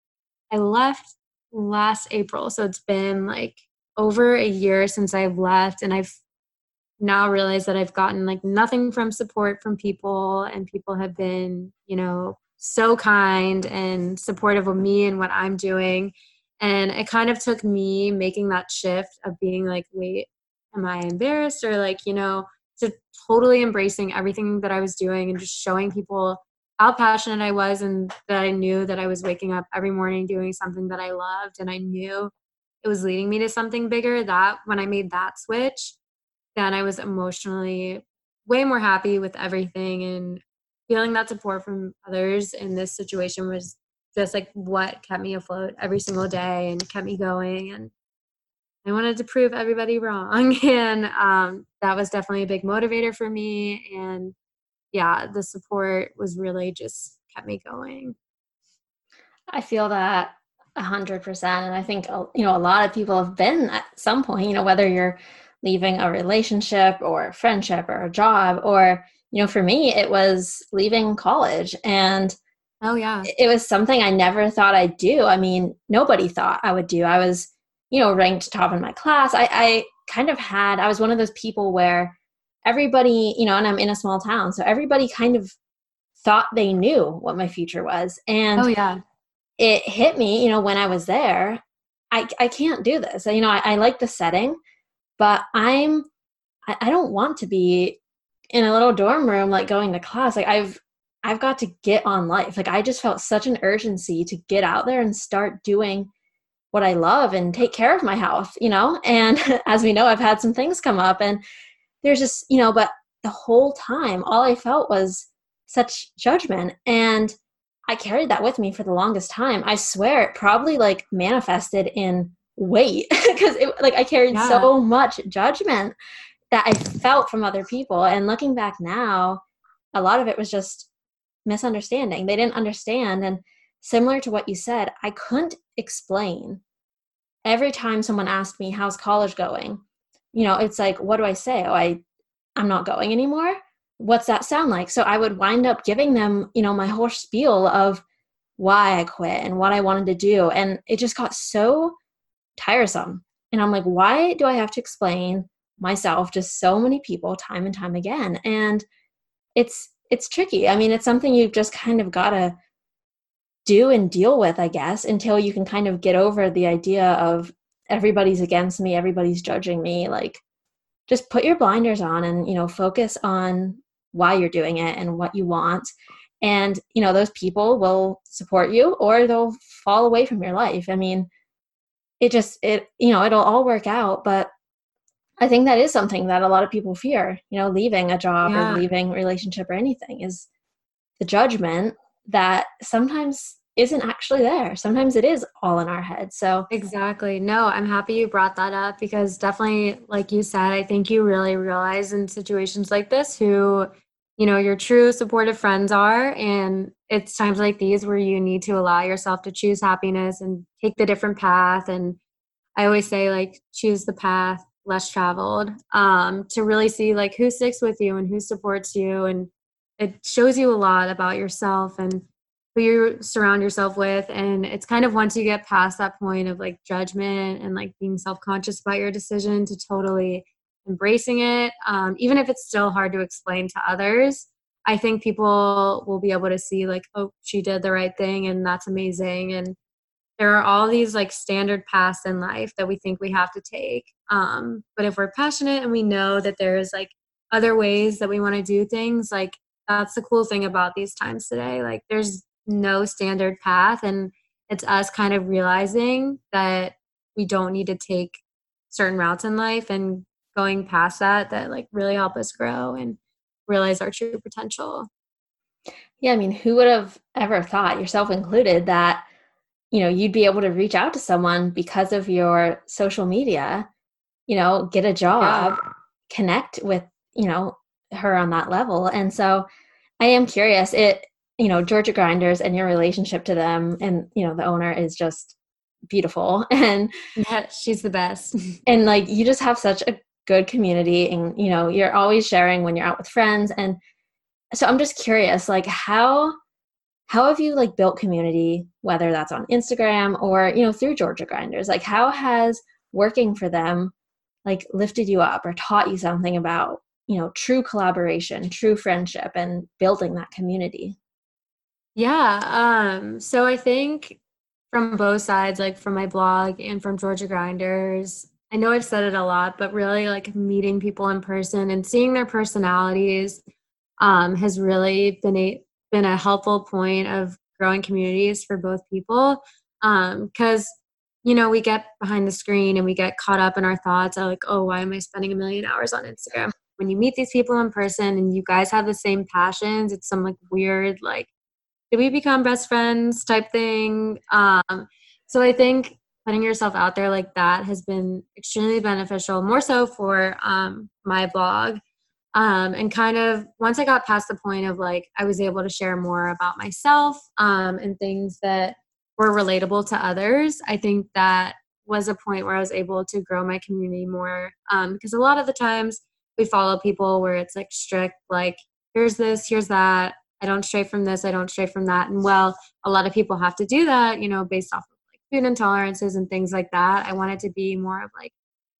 I left last April. So it's been like over a year since I've left and I've now realized that I've gotten like nothing from support from people and people have been, you know, so kind and supportive of me and what I'm doing. And it kind of took me making that shift of being like, wait, am I embarrassed? Or like, you know, to totally embracing everything that I was doing and just showing people how passionate I was and that I knew that I was waking up every morning doing something that I loved and I knew it was leading me to something bigger. That when I made that switch, then I was emotionally way more happy with everything and feeling that support from others in this situation was just like what kept me afloat every single day and kept me going and I wanted to prove everybody wrong and um, that was definitely a big motivator for me and yeah, the support was really just kept me going. I feel that a hundred percent. And I think, uh, you know, a lot of people have been at some point, you know, whether you're leaving a relationship or a friendship or a job, or, you know, for me, it was leaving college. And oh, yeah, it was something I never thought I'd do. I mean, nobody thought I would do. I was, you know, ranked top in my class. I, I kind of had, I was one of those people where everybody, you know, and I'm in a small town, so everybody kind of thought they knew what my future was. And oh yeah, it hit me, you know, when I was there. I I can't do this. You know, I, I like the setting, but I'm I, I don't want to be in a little dorm room like going to class. Like I've I've got to get on life. Like I just felt such an urgency to get out there and start doing what I love and take care of my health, you know? And as we know, I've had some things come up and there's just you know but the whole time all i felt was such judgment. And i carried that with me for the longest time. I swear it probably like manifested in weight because like i carried yeah. so much judgment that i felt from other people. And looking back now a lot of it was just misunderstanding. They didn't understand. And similar to what you said i couldn't explain every time someone asked me how's college going you know it's like what do i say? Oh i i'm not going anymore? What's that sound like? So i would wind up giving them you know my whole spiel of why i quit and what i wanted to do. And it just got so tiresome. And i'm like why do i have to explain myself to so many people time and time again? And it's it's tricky. I mean it's something you've just kind of got to do and deal with i guess until you can kind of get over the idea of everybody's against me everybody's judging me like just put your blinders on and you know focus on why you're doing it and what you want. And you know those people will support you or they'll fall away from your life. I mean it just it you know it'll all work out. But i think that is something that a lot of people fear you know leaving a job yeah. or leaving relationship or anything is the judgment that sometimes isn't actually there. Sometimes it is all in our head. So, exactly. No, I'm happy you brought that up because definitely, like you said, I think you really realize in situations like this who, you know, your true supportive friends are. And it's times like these where you need to allow yourself to choose happiness and take the different path. And I always say, like, choose the path less traveled um, to really see, like, who sticks with you and who supports you. And it shows you a lot about yourself. And who you surround yourself with and it's kind of once you get past that point of like judgment and like being self-conscious about your decision to totally embracing it um, even if it's still hard to explain to others i think people will be able to see like oh she did the right thing and that's amazing. And there are all these like standard paths in life that we think we have to take um, but if we're passionate and we know that there's like other ways that we want to do things like that's the cool thing about these times today. Like there's no standard path and it's us kind of realizing that we don't need to take certain routes in life and going past that that like really help us grow and realize our true potential yeah i mean who would have ever thought yourself included that you know you'd be able to reach out to someone because of your social media you know get a job yeah. connect with you know her on that level. And so I am curious. It you know Georgia Grinders and your relationship to them, and you know the owner is just beautiful and yeah she's the best. and like you just have such a good community and you know you're always sharing when you're out with friends and so i'm just curious like how how have you like built community whether that's on instagram or you know through georgia grinders? Like how has working for them like lifted you up or taught you something about you know true collaboration true friendship and building that community yeah um so i think from both sides like from my blog and from georgia grinders I know I've said it a lot, but really like meeting people in person and seeing their personalities um, has really been a been a helpful point of growing communities for both people. Because um, you know we get behind the screen and we get caught up in our thoughts. of like, oh, why am I spending a million hours on Instagram? When you meet these people in person and you guys have the same passions, it's some like weird like, did we become best friends type thing. Um, so I think putting yourself out there like that has been extremely beneficial, more so for um, my blog. Um, and kind of once I got past the point of like, I was able to share more about myself um, and things that were relatable to others, I think that was a point where I was able to grow my community more. Um, because a lot of the times we follow people where it's like strict, like, here's this, here's that. I don't stray from this, I don't stray from that. And well, a lot of people have to do that, you know, based off of food intolerances and things like that. I want it to be more of like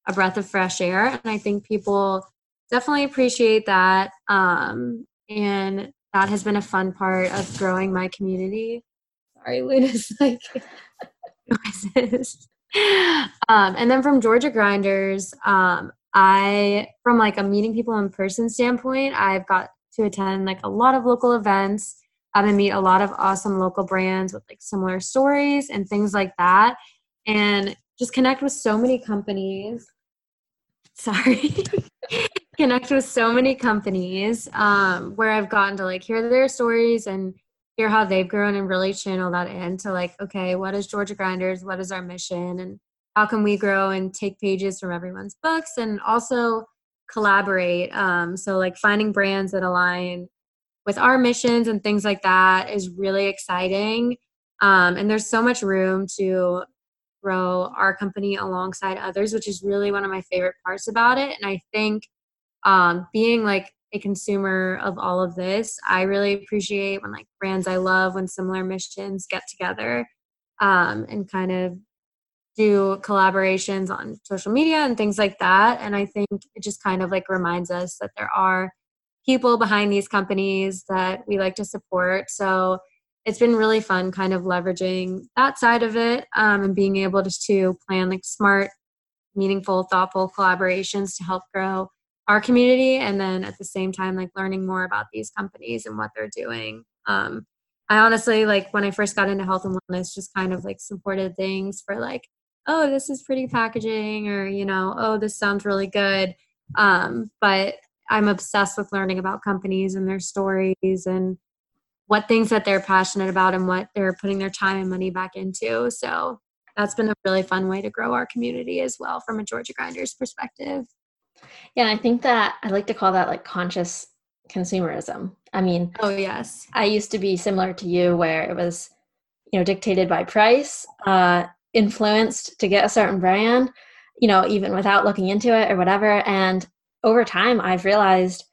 a breath of fresh air. And I think people definitely appreciate that. Um, and that has been a fun part of growing my community. Sorry, Luna's like noises. Um, and then from Georgia Grinders, um, I, from like a meeting people in person standpoint, I've got to attend like a lot of local events. Um, and meet a lot of awesome local brands with like similar stories and things like that. And just connect with so many companies. Sorry. Connect with so many companies um, where i've gotten to like hear their stories and hear how they've grown and really channel that into like okay what is georgia grinders? What is our mission? And how can we grow and take pages from everyone's books? And also collaborate um, so like finding brands that align with our missions and things like that is really exciting. Um, and there's so much room to grow our company alongside others, which is really one of my favorite parts about it. And I think um, being like a consumer of all of this, I really appreciate when like brands I love, when similar missions get together um, and kind of do collaborations on social media and things like that. And I think it just kind of like reminds us that there are people behind these companies that we like to support. So it's been really fun kind of leveraging that side of it um, and being able to, to plan like smart, meaningful, thoughtful collaborations to help grow our community. And then at the same time, like learning more about these companies and what they're doing. Um, I honestly, like when I first got into health and wellness, just kind of like supported things for like, oh, this is pretty packaging or, you know, oh, this sounds really good. Um, but I'm obsessed with learning about companies and their stories and what things that they're passionate about and what they're putting their time and money back into. So that's been a really fun way to grow our community as well from a Georgia Grinders perspective. Yeah, I think that I like to call that like conscious consumerism. I mean, oh yes, I used to be similar to you where it was, you know, dictated by price, uh, influenced to get a certain brand, you know, even without looking into it or whatever. And over time I've realized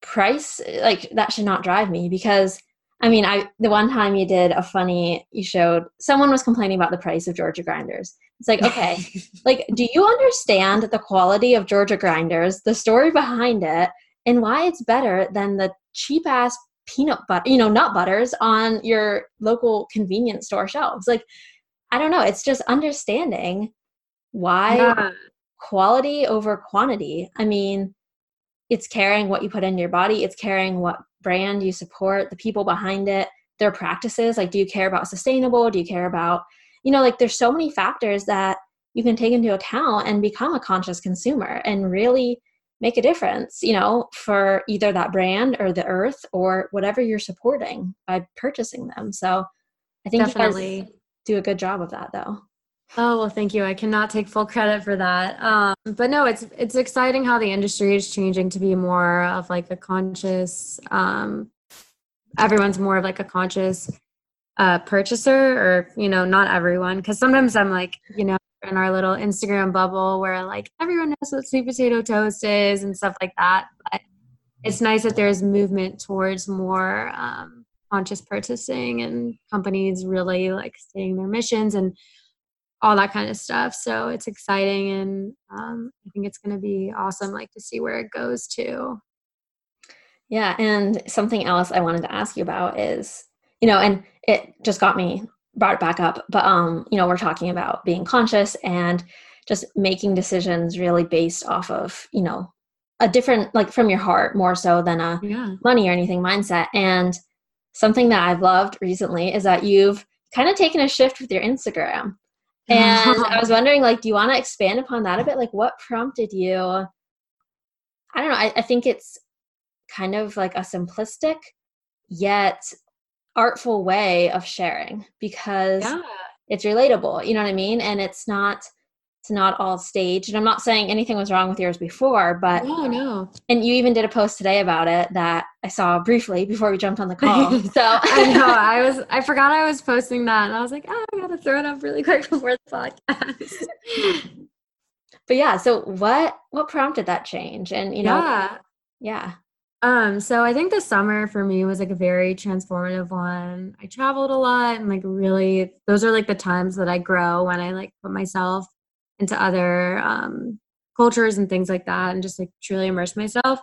price like that should not drive me because I mean, I the one time you did a funny you showed someone was complaining about the price of Georgia grinders. It's like, okay, like do you understand the quality of Georgia grinders, the story behind it, and why it's better than the cheap ass peanut butter, you know, nut butters on your local convenience store shelves? Like, I don't know, it's just understanding why yeah quality over quantity. I mean, it's caring what you put in your body, it's caring what brand you support, the people behind it, their practices. Like, do you care about sustainable? Do you care about, you know, like there's so many factors that you can take into account and become a conscious consumer and really make a difference, you know, for either that brand or the earth or whatever you're supporting by purchasing them. So I think Definitely. you guys do a good job of that though. Oh well, thank you. I cannot take full credit for that. Um, but no, it's it's exciting how the industry is changing to be more of like a conscious. Um, everyone's more of like a conscious uh, purchaser, or you know, not everyone, because sometimes I'm like, you know, in our little Instagram bubble where like everyone knows what sweet potato toast is and stuff like that. But it's nice that there's movement towards more um, conscious purchasing and companies really like staying their missions and all that kind of stuff. So it's exciting, and um, I think it's going to be awesome, like to see where it goes to. Yeah, and something else I wanted to ask you about is, you know, and it just got me brought it back up, but um, you know, we're talking about being conscious and just making decisions really based off of, you know, a different like from your heart more so than a yeah. money or anything mindset. And something that I've loved recently is that you've kind of taken a shift with your Instagram. And I was wondering, like, do you want to expand upon that a bit? Like, what prompted you? I don't know. I, I think it's kind of like a simplistic yet artful way of sharing because yeah. it's relatable. You know what I mean? And it's not it's not all staged. And I'm not saying anything was wrong with yours before, but no, no. And you even did a post today about it that I saw briefly before we jumped on the call. So I know I was I forgot I was posting that, and I was like, oh, I gotta throw it up really quick before the podcast. but yeah, so what what prompted that change? And you know, yeah, yeah. Um, so I think the summer for me was like a very transformative one. I traveled a lot and like really those are like the times that I grow when I like put myself into other um, cultures and things like that and just like truly immerse myself.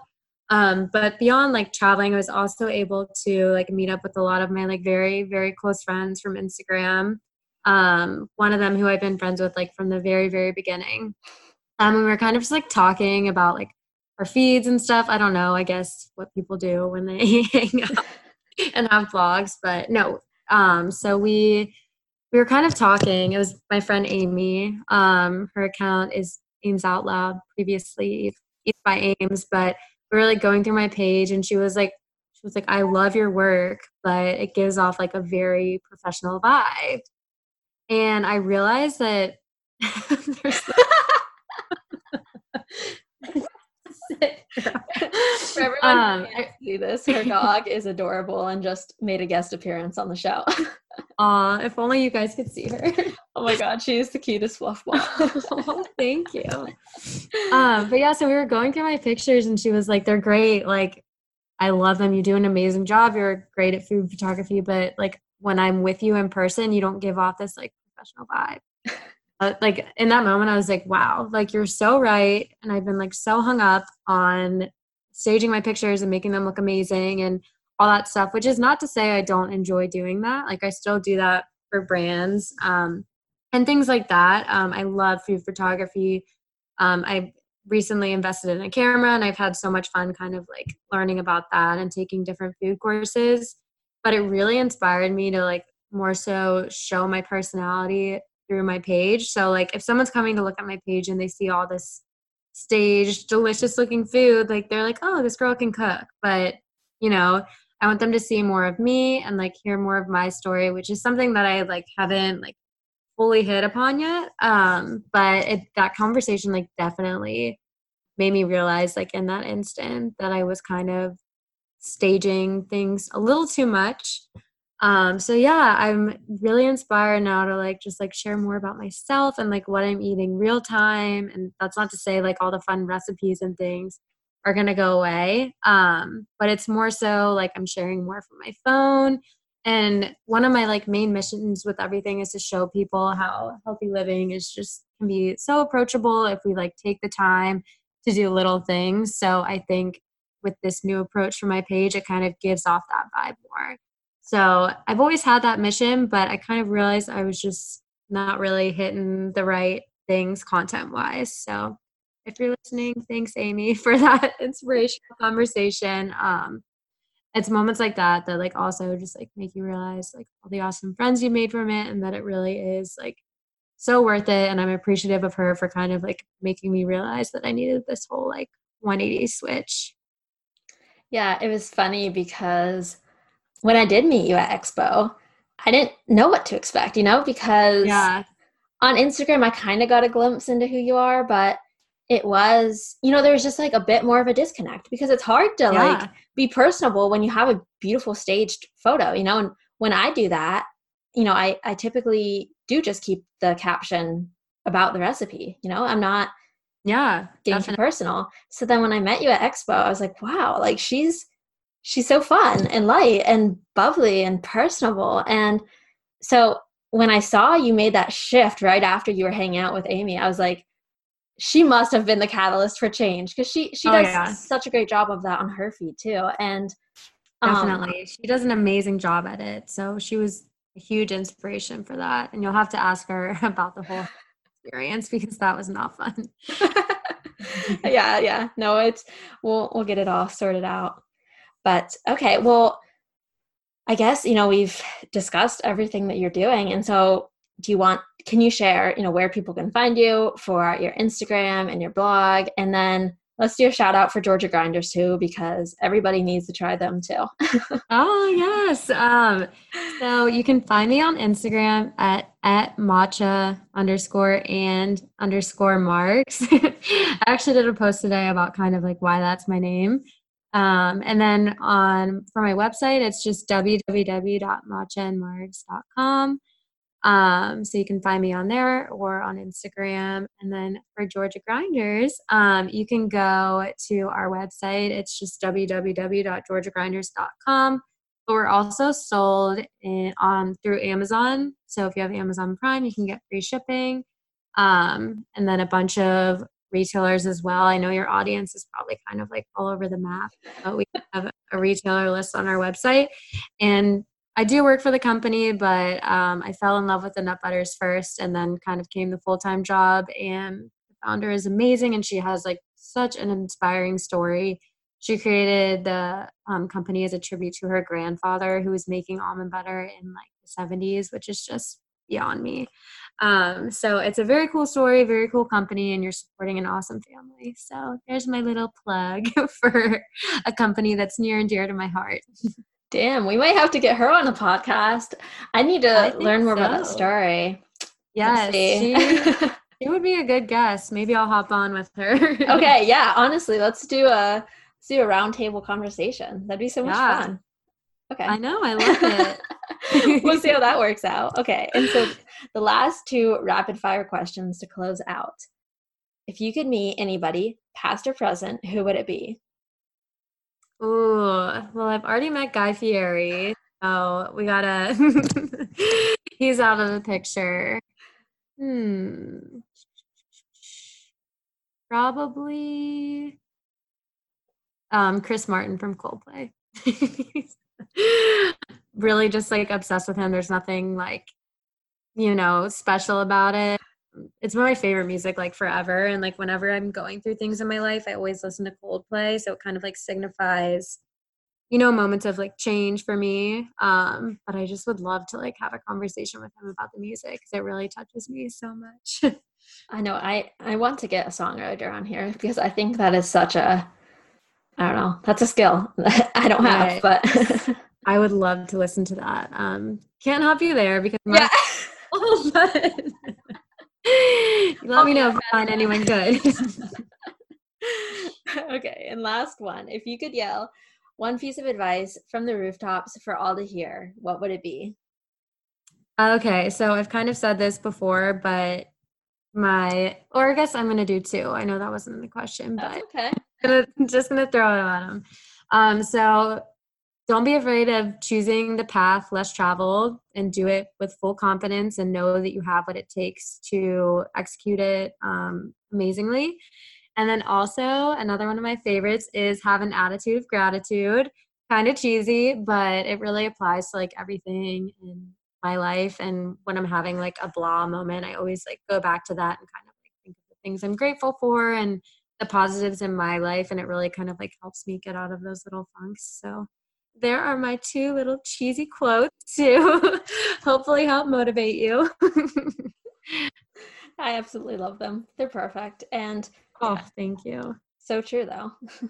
Um, but beyond like traveling i was also able to like meet up with a lot of my like very very close friends from instagram um, one of them who i've been friends with like from the very very beginning. Um, and we were kind of just like talking about like our feeds and stuff. I don't know i guess what people do when they hang out and have vlogs but no. Um, so we we were kind of talking. It was my friend Amy. Um, her account is Ames Out Loud, previously by Ames, but we were like going through my page, and she was like, she was like, I love your work, but it gives off like a very professional vibe. And I realized that there's. For everyone um, who see this, her dog is adorable and just made a guest appearance on the show. Aw, if only you guys could see her. oh my god, she is the cutest fluff ball. oh, thank you. Um, but yeah, so we were going through my pictures and she was like, they're great. Like, I love them. You do an amazing job. You're great at food photography, but like when I'm with you in person, you don't give off this like professional vibe. Uh, like in that moment, I was like, wow, like you're so right. And I've been like so hung up on staging my pictures and making them look amazing and all that stuff, which is not to say I don't enjoy doing that. Like I still do that for brands um, and things like that. Um, I love food photography. Um, I recently invested in a camera and I've had so much fun kind of like learning about that and taking different food courses. But it really inspired me to like more so show my personality through my page. So like if someone's coming to look at my page and they see all this staged delicious looking food, like they're like, "Oh, this girl can cook." But, you know, I want them to see more of me and like hear more of my story, which is something that I like haven't like fully hit upon yet. Um, but it, that conversation like definitely made me realize like in that instant that I was kind of staging things a little too much um so yeah i'm really inspired now to like just like share more about myself and like what i'm eating real time and that's not to say like all the fun recipes and things are going to go away um but it's more so like i'm sharing more from my phone and one of my like main missions with everything is to show people how healthy living is just can be so approachable if we like take the time to do little things so i think with this new approach for my page it kind of gives off that vibe more so I've always had that mission, but I kind of realized I was just not really hitting the right things content wise. So if you're listening, thanks Amy for that inspirational conversation. Um, it's moments like that that like also just like make you realize like all the awesome friends you made from it and that it really is like so worth it and i'm appreciative of her for kind of like making me realize that i needed this whole like 180 switch yeah it was funny because when I did meet you at Expo, I didn't know what to expect, you know, because yeah. on Instagram, I kind of got a glimpse into who you are, but it was, you know, there's just like a bit more of a disconnect because it's hard to yeah. like be personable when you have a beautiful staged photo, you know, and when I do that, you know, I, I typically do just keep the caption about the recipe, you know, I'm not yeah getting definitely. too personal. So then when I met you at Expo, I was like, wow, like she's she's so fun and light and bubbly and personable. And so when I saw you made that shift right after you were hanging out with Amy, I was like, she must have been the catalyst for change because she she oh, does yeah. such a great job of that on her feed too. And um, definitely, she does an amazing job at it. So she was a huge inspiration for that. And you'll have to ask her about the whole experience because that was not fun. yeah, yeah. No, it's we'll we'll get it all sorted out. But okay, well, I guess, you know, we've discussed everything that you're doing. And so do you want can you share, you know, where people can find you for your Instagram and your blog? And then let's do a shout out for Georgia grinders too, because everybody needs to try them too. oh yes. Um, so you can find me on Instagram at at matcha underscore and underscore margs. I actually did a post today about kind of like why that's my name. Um, and then on for my website, it's just www.matchaandmargs.com. Um, so you can find me on there or on Instagram. And then for Georgia Grinders, um, you can go to our website. It's just www.georgiagrinders.com. But we're also sold in, on through Amazon. So if you have Amazon Prime, you can get free shipping. Um, and then a bunch of retailers as well. I know your audience is probably kind of like all over the map, but we have a retailer list on our website. And I do work for the company, but um, I fell in love with the nut butters first and then kind of came the full time job. And the founder is amazing and she has like such an inspiring story. She created the um, company as a tribute to her grandfather who was making almond butter in like the 70s, which is just beyond me. Um, so it's a very cool story, very cool company, and you're supporting an awesome family. So there's my little plug for a company that's near and dear to my heart. Damn, we might have to get her on a podcast. I need to I learn more so. about that story. Yes, she, she would be a good guest. Maybe I'll hop on with her. okay, yeah. Honestly, let's do a let's do a roundtable conversation. That'd be so much yeah. fun. Okay. I know, I love it. we'll see how that works out. Okay. And so the last two rapid fire questions to close out. If you could meet anybody, past or present, who would it be? Ooh, well, I've already met Guy Fieri. So we gotta, he's out of the picture. Hmm. Probably um, Chris Martin from Coldplay really just like obsessed with him. There's nothing like, you know, special about it. It's one of my favorite music like forever. And like whenever I'm going through things in my life, I always listen to Coldplay. So it kind of like signifies, you know, moments of like change for me. Um, but I just would love to like have a conversation with him about the music because it really touches me so much. I know. I I want to get a songwriter on here because I think that is such a I don't know. That's a skill I don't have, right. but I would love to listen to that. Um, can't help you there because my, yeah. let me know if you find anyone good. okay, and last one. If you could yell one piece of advice from the rooftops for all to hear, what would it be? Okay, so I've kind of said this before, but my or I guess I'm gonna do two. I know that wasn't the question, but okay. I'm gonna, just gonna throw it at them. Um, so don't be afraid of choosing the path less traveled and do it with full confidence and know that you have what it takes to execute it um, amazingly. And then also, another one of my favorites is have an attitude of gratitude. Kind of cheesy, but it really applies to like everything in my life. And when I'm having like a blah moment, I always like go back to that and kind of like think of the things I'm grateful for and the positives in my life. And it really kind of like helps me get out of those little funks. So there are my two little cheesy quotes to hopefully help motivate you. I absolutely love them. They're perfect. And oh, yeah, thank you. So true, though.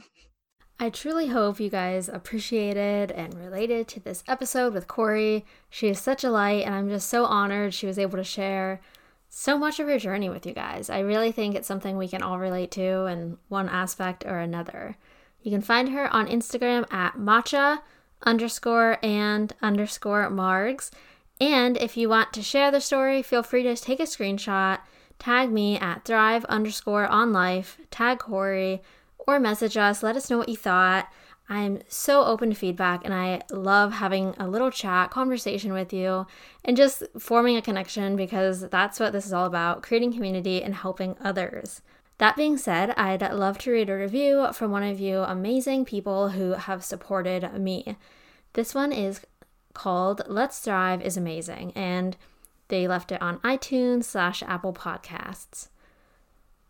I truly hope you guys appreciated and related to this episode with Corey. She is such a light, and I'm just so honored she was able to share so much of her journey with you guys. I really think it's something we can all relate to in one aspect or another. You can find her on Instagram at matcha underscore and underscore margs. And if you want to share the story, feel free to take a screenshot, tag me at thrive underscore on life, tag Corey, or message us. Let us know what you thought. I'm so open to feedback and I love having a little chat, conversation with you, and just forming a connection because that's what this is all about creating community and helping others. That being said, I'd love to read a review from one of you amazing people who have supported me. This one is called Let's Thrive is Amazing, and they left it on iTunes slash Apple Podcasts.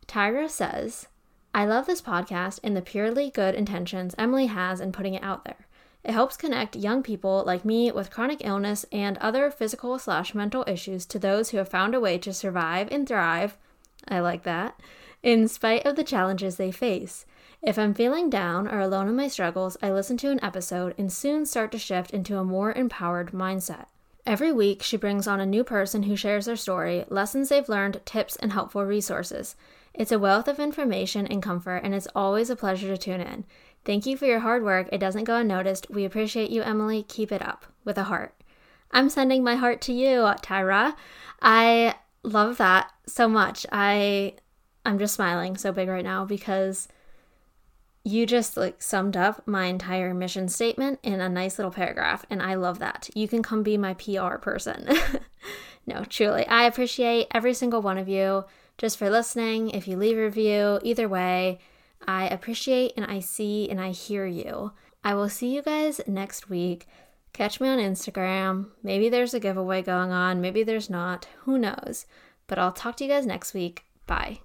Tyra says, I love this podcast and the purely good intentions Emily has in putting it out there. It helps connect young people like me with chronic illness and other physical slash mental issues to those who have found a way to survive and thrive. I like that. In spite of the challenges they face. If I'm feeling down or alone in my struggles, I listen to an episode and soon start to shift into a more empowered mindset. Every week, she brings on a new person who shares their story, lessons they've learned, tips, and helpful resources. It's a wealth of information and comfort, and it's always a pleasure to tune in. Thank you for your hard work. It doesn't go unnoticed. We appreciate you, Emily. Keep it up with a heart. I'm sending my heart to you, Tyra. I love that so much. I I'm just smiling so big right now because you just like summed up my entire mission statement in a nice little paragraph and I love that. You can come be my PR person. no, truly. I appreciate every single one of you just for listening. If you leave a review, either way, I appreciate and I see and I hear you. I will see you guys next week. Catch me on Instagram. Maybe there's a giveaway going on, maybe there's not. Who knows? But I'll talk to you guys next week. Bye.